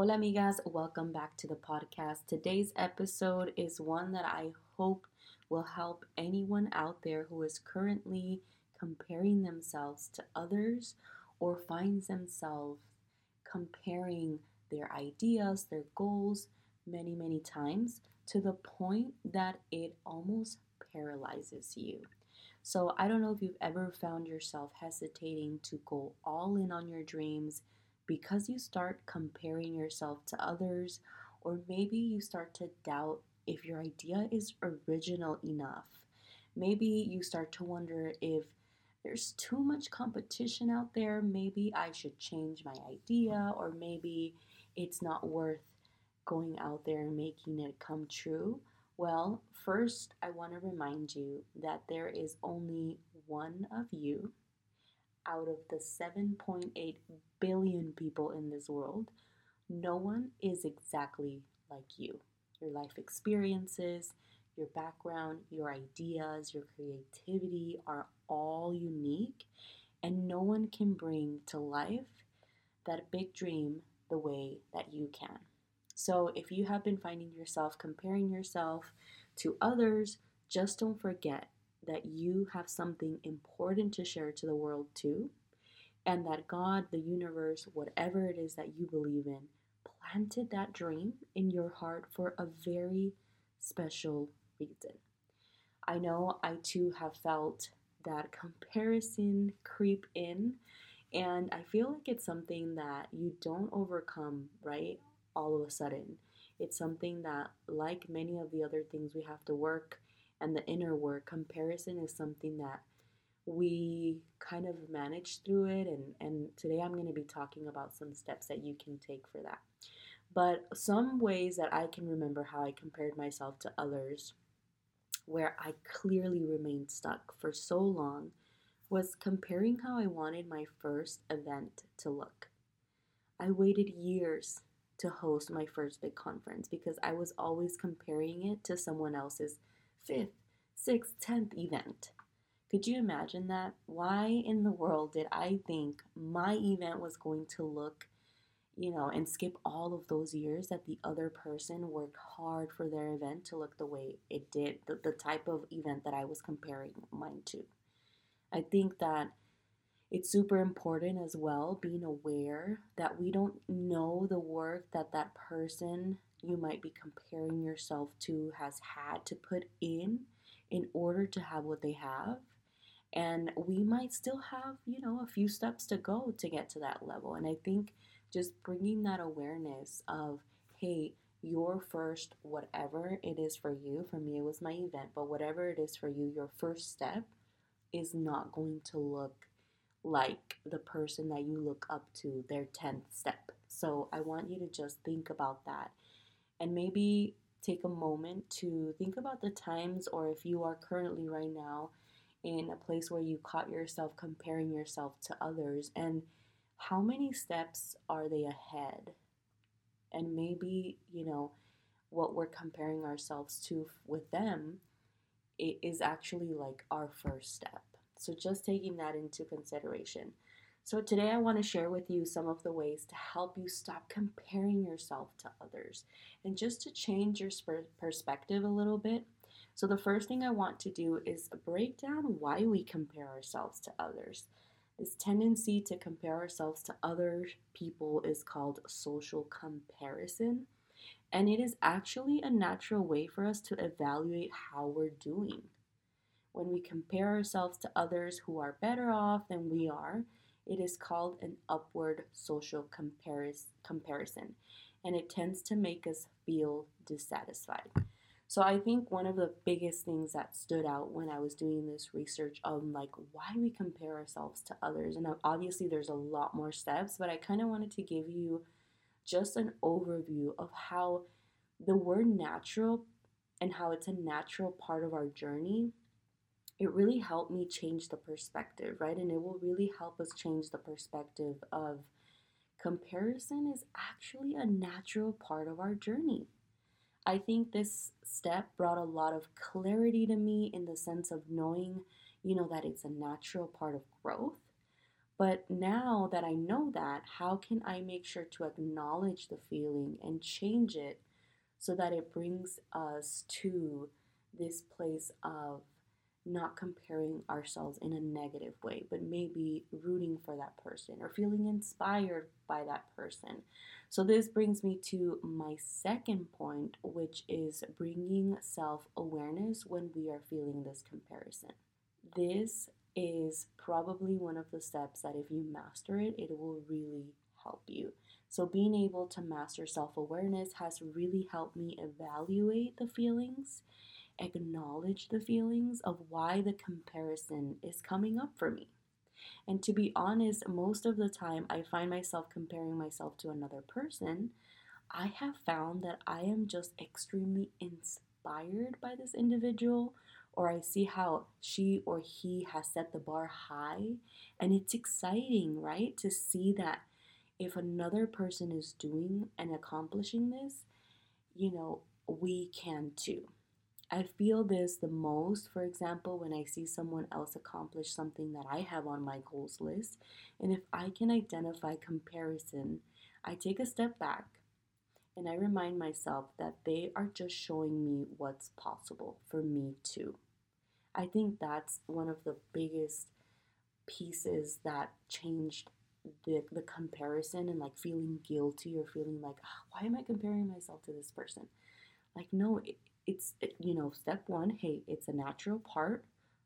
Hola, amigas. Welcome back to the podcast. Today's episode is one that I hope will help anyone out there who is currently comparing themselves to others or finds themselves comparing their ideas, their goals many, many times to the point that it almost paralyzes you. So, I don't know if you've ever found yourself hesitating to go all in on your dreams because you start comparing yourself to others, or maybe you start to doubt if your idea is original enough. Maybe you start to wonder if there's too much competition out there. Maybe I should change my idea, or maybe it's not worth going out there and making it come true. Well, first, I want to remind you that there is only one of you out of the 7.8 billion people in this world, no one is exactly like you. Your life experiences, your background, your ideas, your creativity are all unique, and no one can bring to life that big dream the way that you can. So, if you have been finding yourself comparing yourself to others, just don't forget that you have something important to share to the world too, and that God, the universe, whatever it is that you believe in, planted that dream in your heart for a very special reason. I know I too have felt that comparison creep in, and I feel like it's something that you don't overcome, right? All of a sudden. It's something that, like many of the other things we have to work and the inner work, comparison is something that we kind of manage through it and, and today i'm going to be talking about some steps that you can take for that but some ways that i can remember how i compared myself to others where i clearly remained stuck for so long was comparing how i wanted my first event to look i waited years to host my first big conference because i was always comparing it to someone else's fifth, sixth, tenth event. Could you imagine that? Why in the world did I think my event was going to look, you know, and skip all of those years that the other person worked hard for their event to look the way it did, the, the type of event that I was comparing mine to? I think that it's super important as well being aware that we don't know the work that that person you might be comparing yourself to has had to put in in order to have what they have and we might still have you know a few steps to go to get to that level. And i think just bringing that awareness of hey your first whatever it is for you. For me it was my event but whatever it is for you your first step is not going to look like the person that you look up to their 10th step. So i want you to just think about that and maybe take a moment to think about the times, or if you are currently right now in a place where you caught yourself comparing yourself to others, and how many steps are they ahead? And maybe, you know, what we're comparing ourselves to with them it is actually like our first step. So just taking that into consideration. So, today I want to share with you some of the ways to help you stop comparing yourself to others and just to change your perspective a little bit. So, the first thing I want to do is break down why we compare ourselves to others. This tendency to compare ourselves to other people is called social comparison, and it is actually a natural way for us to evaluate how we're doing. When we compare ourselves to others who are better off than we are, it is called an upward social comparis- comparison, and it tends to make us feel dissatisfied. So I think one of the biggest things that stood out when I was doing this research on like why we compare ourselves to others, and uh, obviously there's a lot more steps, but I kind of wanted to give you just an overview of how the word natural and how it's a natural part of our journey. It really helped me change the perspective, right? And it will really help us change the perspective of comparison is actually a natural part of our journey I think this step brought a lot of clarity to me in the sense of knowing, you know, that it's a natural part of growth. But now that I know that, how can I make sure to acknowledge the feeling and change it so that it brings us to this place of not comparing ourselves in a negative way, but maybe rooting for that person or feeling inspired by that person. So, this brings me to my second point, which is bringing self awareness when we are feeling this comparison. This is probably one of the steps that if you master it, it will really help you. So, being able to master self awareness has really helped me evaluate the feelings acknowledge the feelings of why the comparison is coming up for me. And to be honest, most of the time I find myself comparing myself to another person. I have found that I am just extremely inspired by this individual, or I see how she or he has set the bar high. And it's exciting, right? To see that if another person is doing and accomplishing this, you know, we can too. I feel this the most, for example, when I see someone else accomplish something that I have on my goals list. And if I can identify comparison, I take a step back and I remind myself that they are just showing me what's possible for me too. I think that's one of the biggest pieces that changed the, the comparison and like feeling guilty or feeling like, oh, why am I comparing myself to this person? Like, no, it's you know step one hey it's a natural part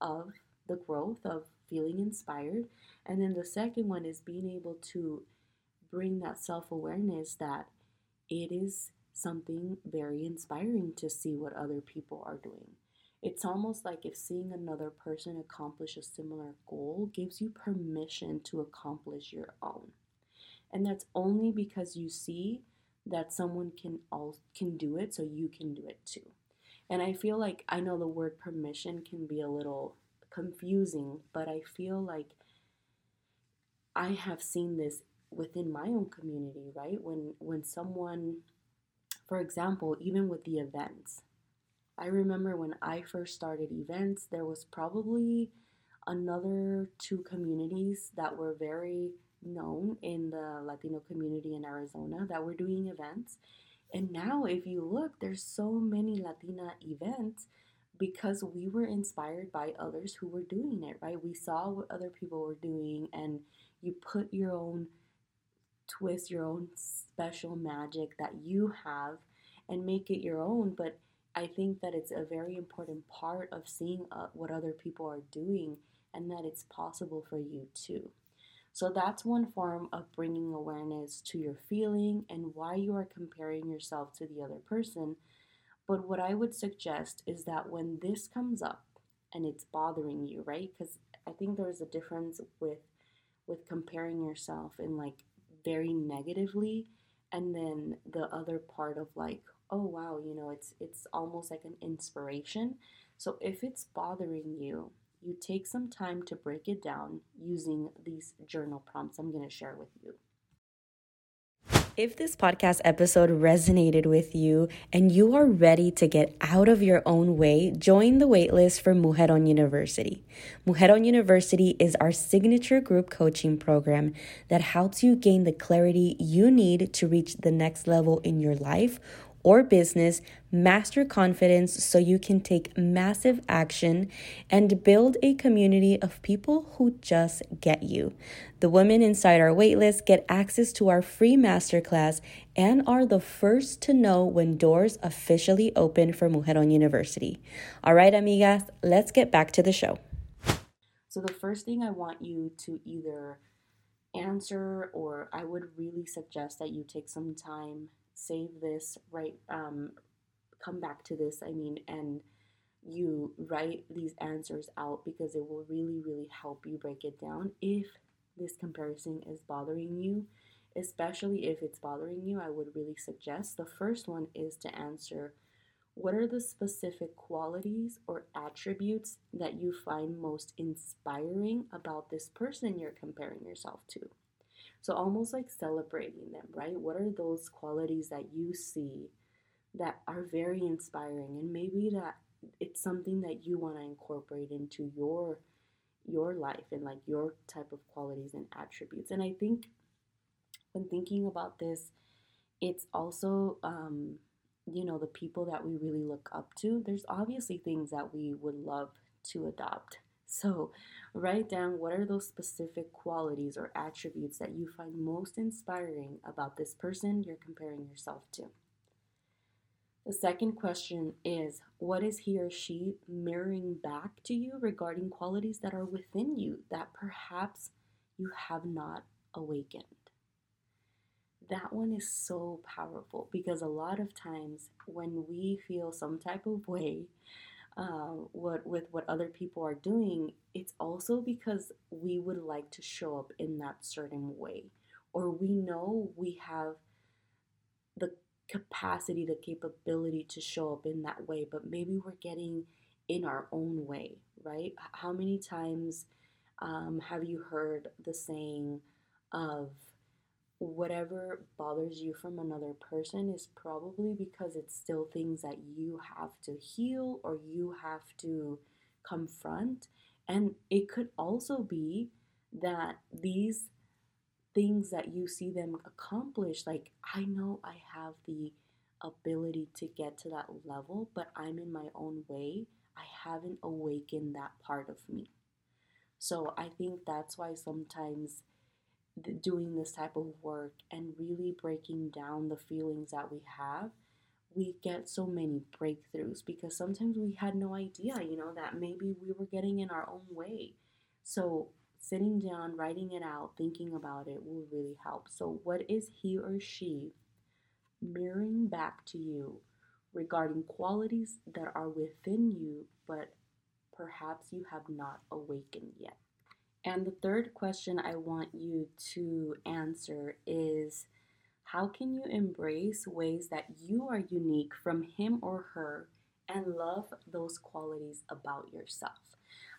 of the growth of feeling inspired. And then the second one is being able to bring that self-awareness that it is something very inspiring to see what other people are doing. It's almost like if seeing another person accomplish a similar goal gives you permission to accomplish your own. And that's only because you see that someone can all can do it so you can do it too and I feel like I know the word permission can be a little confusing, but I feel like I have seen this within my own community, right? When when someone for example, even with the events. I remember when I first started events, there was probably another two communities that were very known in the Latino community in Arizona that were doing events and now, if you look, there's so many Latina events because we were inspired by others who were doing it, right? We saw what other people were doing, and you put your own twist, your own special magic that you have, and make it your own. But I think that it's a very important part of seeing uh, what other people are doing and that it's possible for you too. So that's one form of bringing awareness to your feeling and why you are comparing yourself to the other person. But what I would suggest is that when this comes up and it's bothering you, right? Because I think there's a difference with with comparing yourself in like very negatively and then the other part of like oh wow you know it's it's almost like an inspiration so if it's bothering you you take some time to break it down using these journal prompts I'm going to share with you. If this podcast episode resonated with you and you are ready to get out of your own way, join the waitlist for Mujeron University. Mujeron University is our signature group coaching program that helps you gain the clarity you need to reach the next level in your life or business, master confidence so you can take massive action and build a community of people who just get you. The women inside our waitlist get access to our free masterclass and are the first to know when doors officially open for Mujeron University. All right, amigas, let's get back to the show. So, the first thing I want you to either answer, or I would really suggest that you take some time save this, write, um, come back to this, I mean, and you write these answers out because it will really, really help you break it down if this comparison is bothering you. Especially if it's bothering you, I would really suggest the first one is to answer what are the specific qualities or attributes that you find most inspiring about this person you're comparing yourself to? So, almost like celebrating them, right? What are those qualities that you see that are very inspiring and maybe that it's something that you want to incorporate into your your life and like your type of qualities and attributes. And I think when thinking about this, it's also um, you know the people that we really look up to. There's obviously things that we would love to adopt. So, write down what are those specific qualities or attributes that you find most inspiring about this person you're comparing yourself to. The second question is What is he or she mirroring back to you regarding qualities that are within you that perhaps you have not awakened? That one is so powerful because a lot of times when we feel some type of way, uh, what with what other people are doing, it's also because we would like to show up in that certain way, or we know we have the capacity, the capability to show up in that way, but maybe we're getting in our own way, right? How many times um, have you heard the saying of whatever bothers you from another person is probably because it's still things that you have to heal or you have to confront? And it could also be that these things that you see them accomplish. Like, I know I have the ability to get to that level, but I'm in my own way. I haven't awakened that part of me. So I think that's why sometimes doing this type of work and really breaking down the feelings that we have, we get so many breakthroughs because sometimes we had no idea, you know, that maybe we were getting in our own way. So sitting down, writing it out, thinking about it will really help. So, what is he or she mirroring back to you regarding qualities that are within you, but perhaps you have not awakened yet? And the third question I want you to answer is how can you embrace ways that you are unique from him or her and love those qualities about yourself?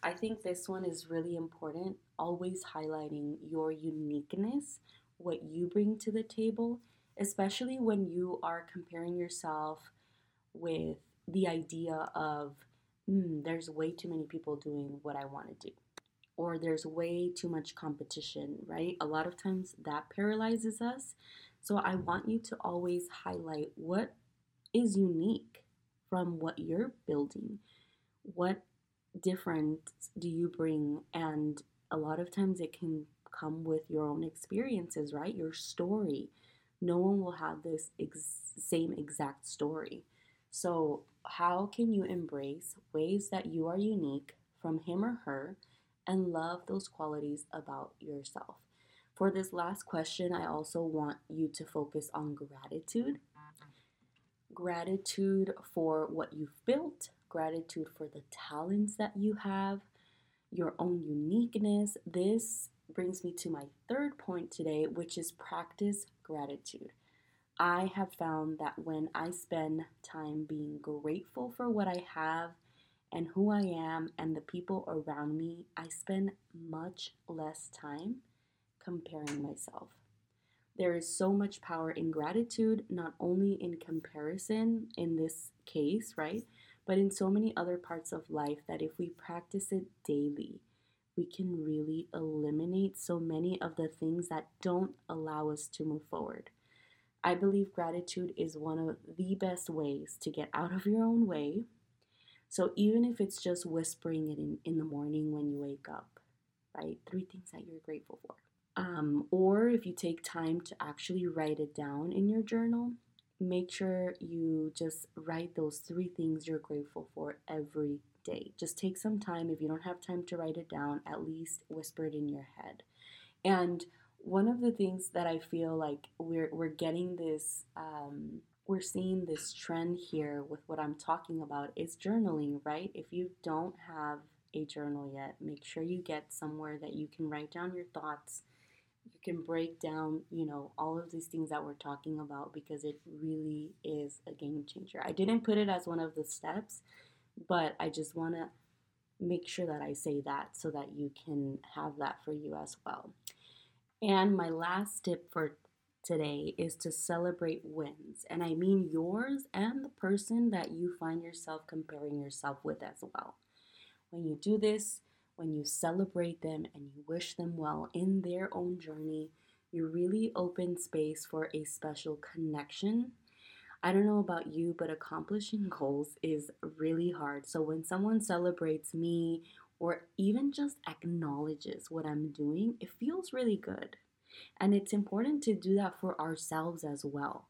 I think this one is really important, always highlighting your uniqueness, what you bring to the table, especially when you are comparing yourself with the idea of, mm, there's way too many people doing what I want to do, or there's way too much competition, right? A lot of times that paralyzes us. So I want you to always highlight what is unique from what you're building. What difference do you bring? And a lot of times it can come with your own experiences, right? Your story. No one will have this ex- same exact story. So, how can you embrace ways that you are unique from him or her and love those qualities about yourself? For this last question, I also want you to focus on gratitude. Gratitude for what you've built, gratitude for the talents that you have, your own uniqueness. This brings me to my third point today, which is practice gratitude. I have found that when I spend time being grateful for what I have and who I am and the people around me, I spend much less time comparing myself. There is so much power in gratitude, not only in comparison in this case, right? but in so many other parts of life that if we practice it daily, we can really eliminate so many of the things that don't allow us to move forward. I believe gratitude is one of the best ways to get out of your own way. So even if it's just whispering it in, in the morning when you wake up, right? Three things that you're grateful for. Um, or if you take time to actually write it down in your journal, make sure you just write those three things you're grateful for every day. Just take some time. If you don't have time to write it down, at least whisper it in your head. And one of the things that I feel like we're, we're getting this um, we're seeing this trend here with what I'm talking about is journaling, right? If you don't have a journal yet, make sure you get somewhere that you can write down your thoughts. You can break down, you know, all of these things that we're talking about because it really is a game changer. I didn't put it as one of the steps, but I just want to make sure that I say that so that you can have that for you as well. And my last tip for today is to celebrate wins. And I mean yours and the person that you find yourself comparing yourself with as well. When you do this, when you celebrate them and you wish them well in their own journey, you really open space for a special connection. I don't know about you, but accomplishing goals is really hard. So when someone celebrates me or even just acknowledges what I'm doing, it feels really good. And it's important to do that for ourselves as well.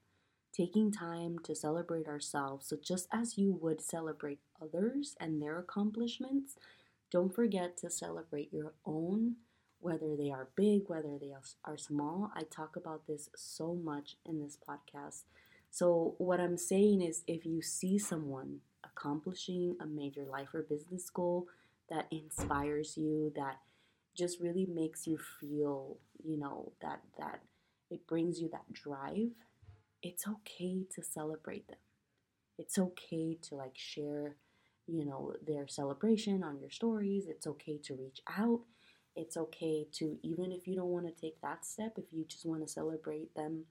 Taking time to celebrate ourselves. So, just as you would celebrate others and their accomplishments, don't forget to celebrate your own, whether they are big, whether they are small. I talk about this so much in this podcast. So, what I'm saying is if you see someone accomplishing a major life or business goal that inspires you, that just really makes you feel, you know, that that it brings you that drive, it's okay to celebrate them. It's okay to like share, you know, their celebration on your stories. It's okay to reach out. It's okay to even if you don't want to take that step, if you just want to celebrate them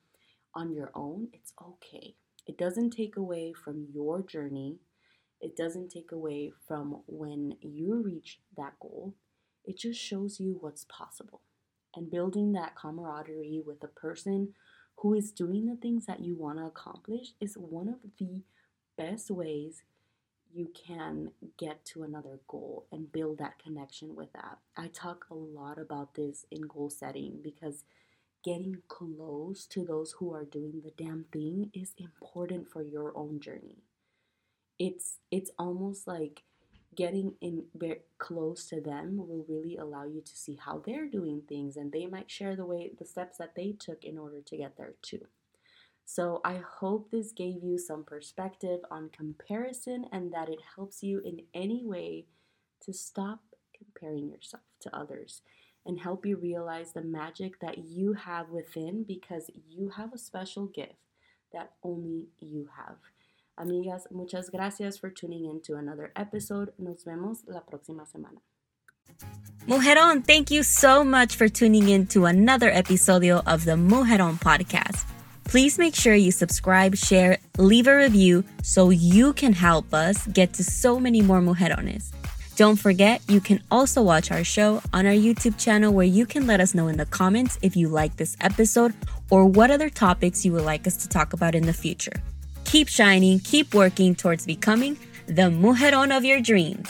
on your own, it's okay. It doesn't take away from your journey. It doesn't take away from when you reach that goal it just shows you what's possible. And building that camaraderie with a person who is doing the things that you want to accomplish is one of the best ways you can get to another goal and build that connection with that. I talk a lot about this in goal setting because getting close to those who are doing the damn thing is important for your own journey. It's it's almost like getting in very close to them will really allow you to see how they're doing things and they might share the way the steps that they took in order to get there too. So I hope this gave you some perspective on comparison and that it helps you in any way to stop comparing yourself to others and help you realize the magic that you have within because you have a special gift that only you have. Amigas, muchas gracias for tuning in to another episode. Nos vemos la próxima semana. Mujeron, thank you so much for tuning in to another episodio of the Mujeron podcast. Please make sure you subscribe, share, leave a review so you can help us get to so many more mujerones. Don't forget, you can also watch our show on our YouTube channel where you can let us know in the comments if you like this episode or what other topics you would like us to talk about in the future. Keep shining, keep working towards becoming the mujeron of your dreams.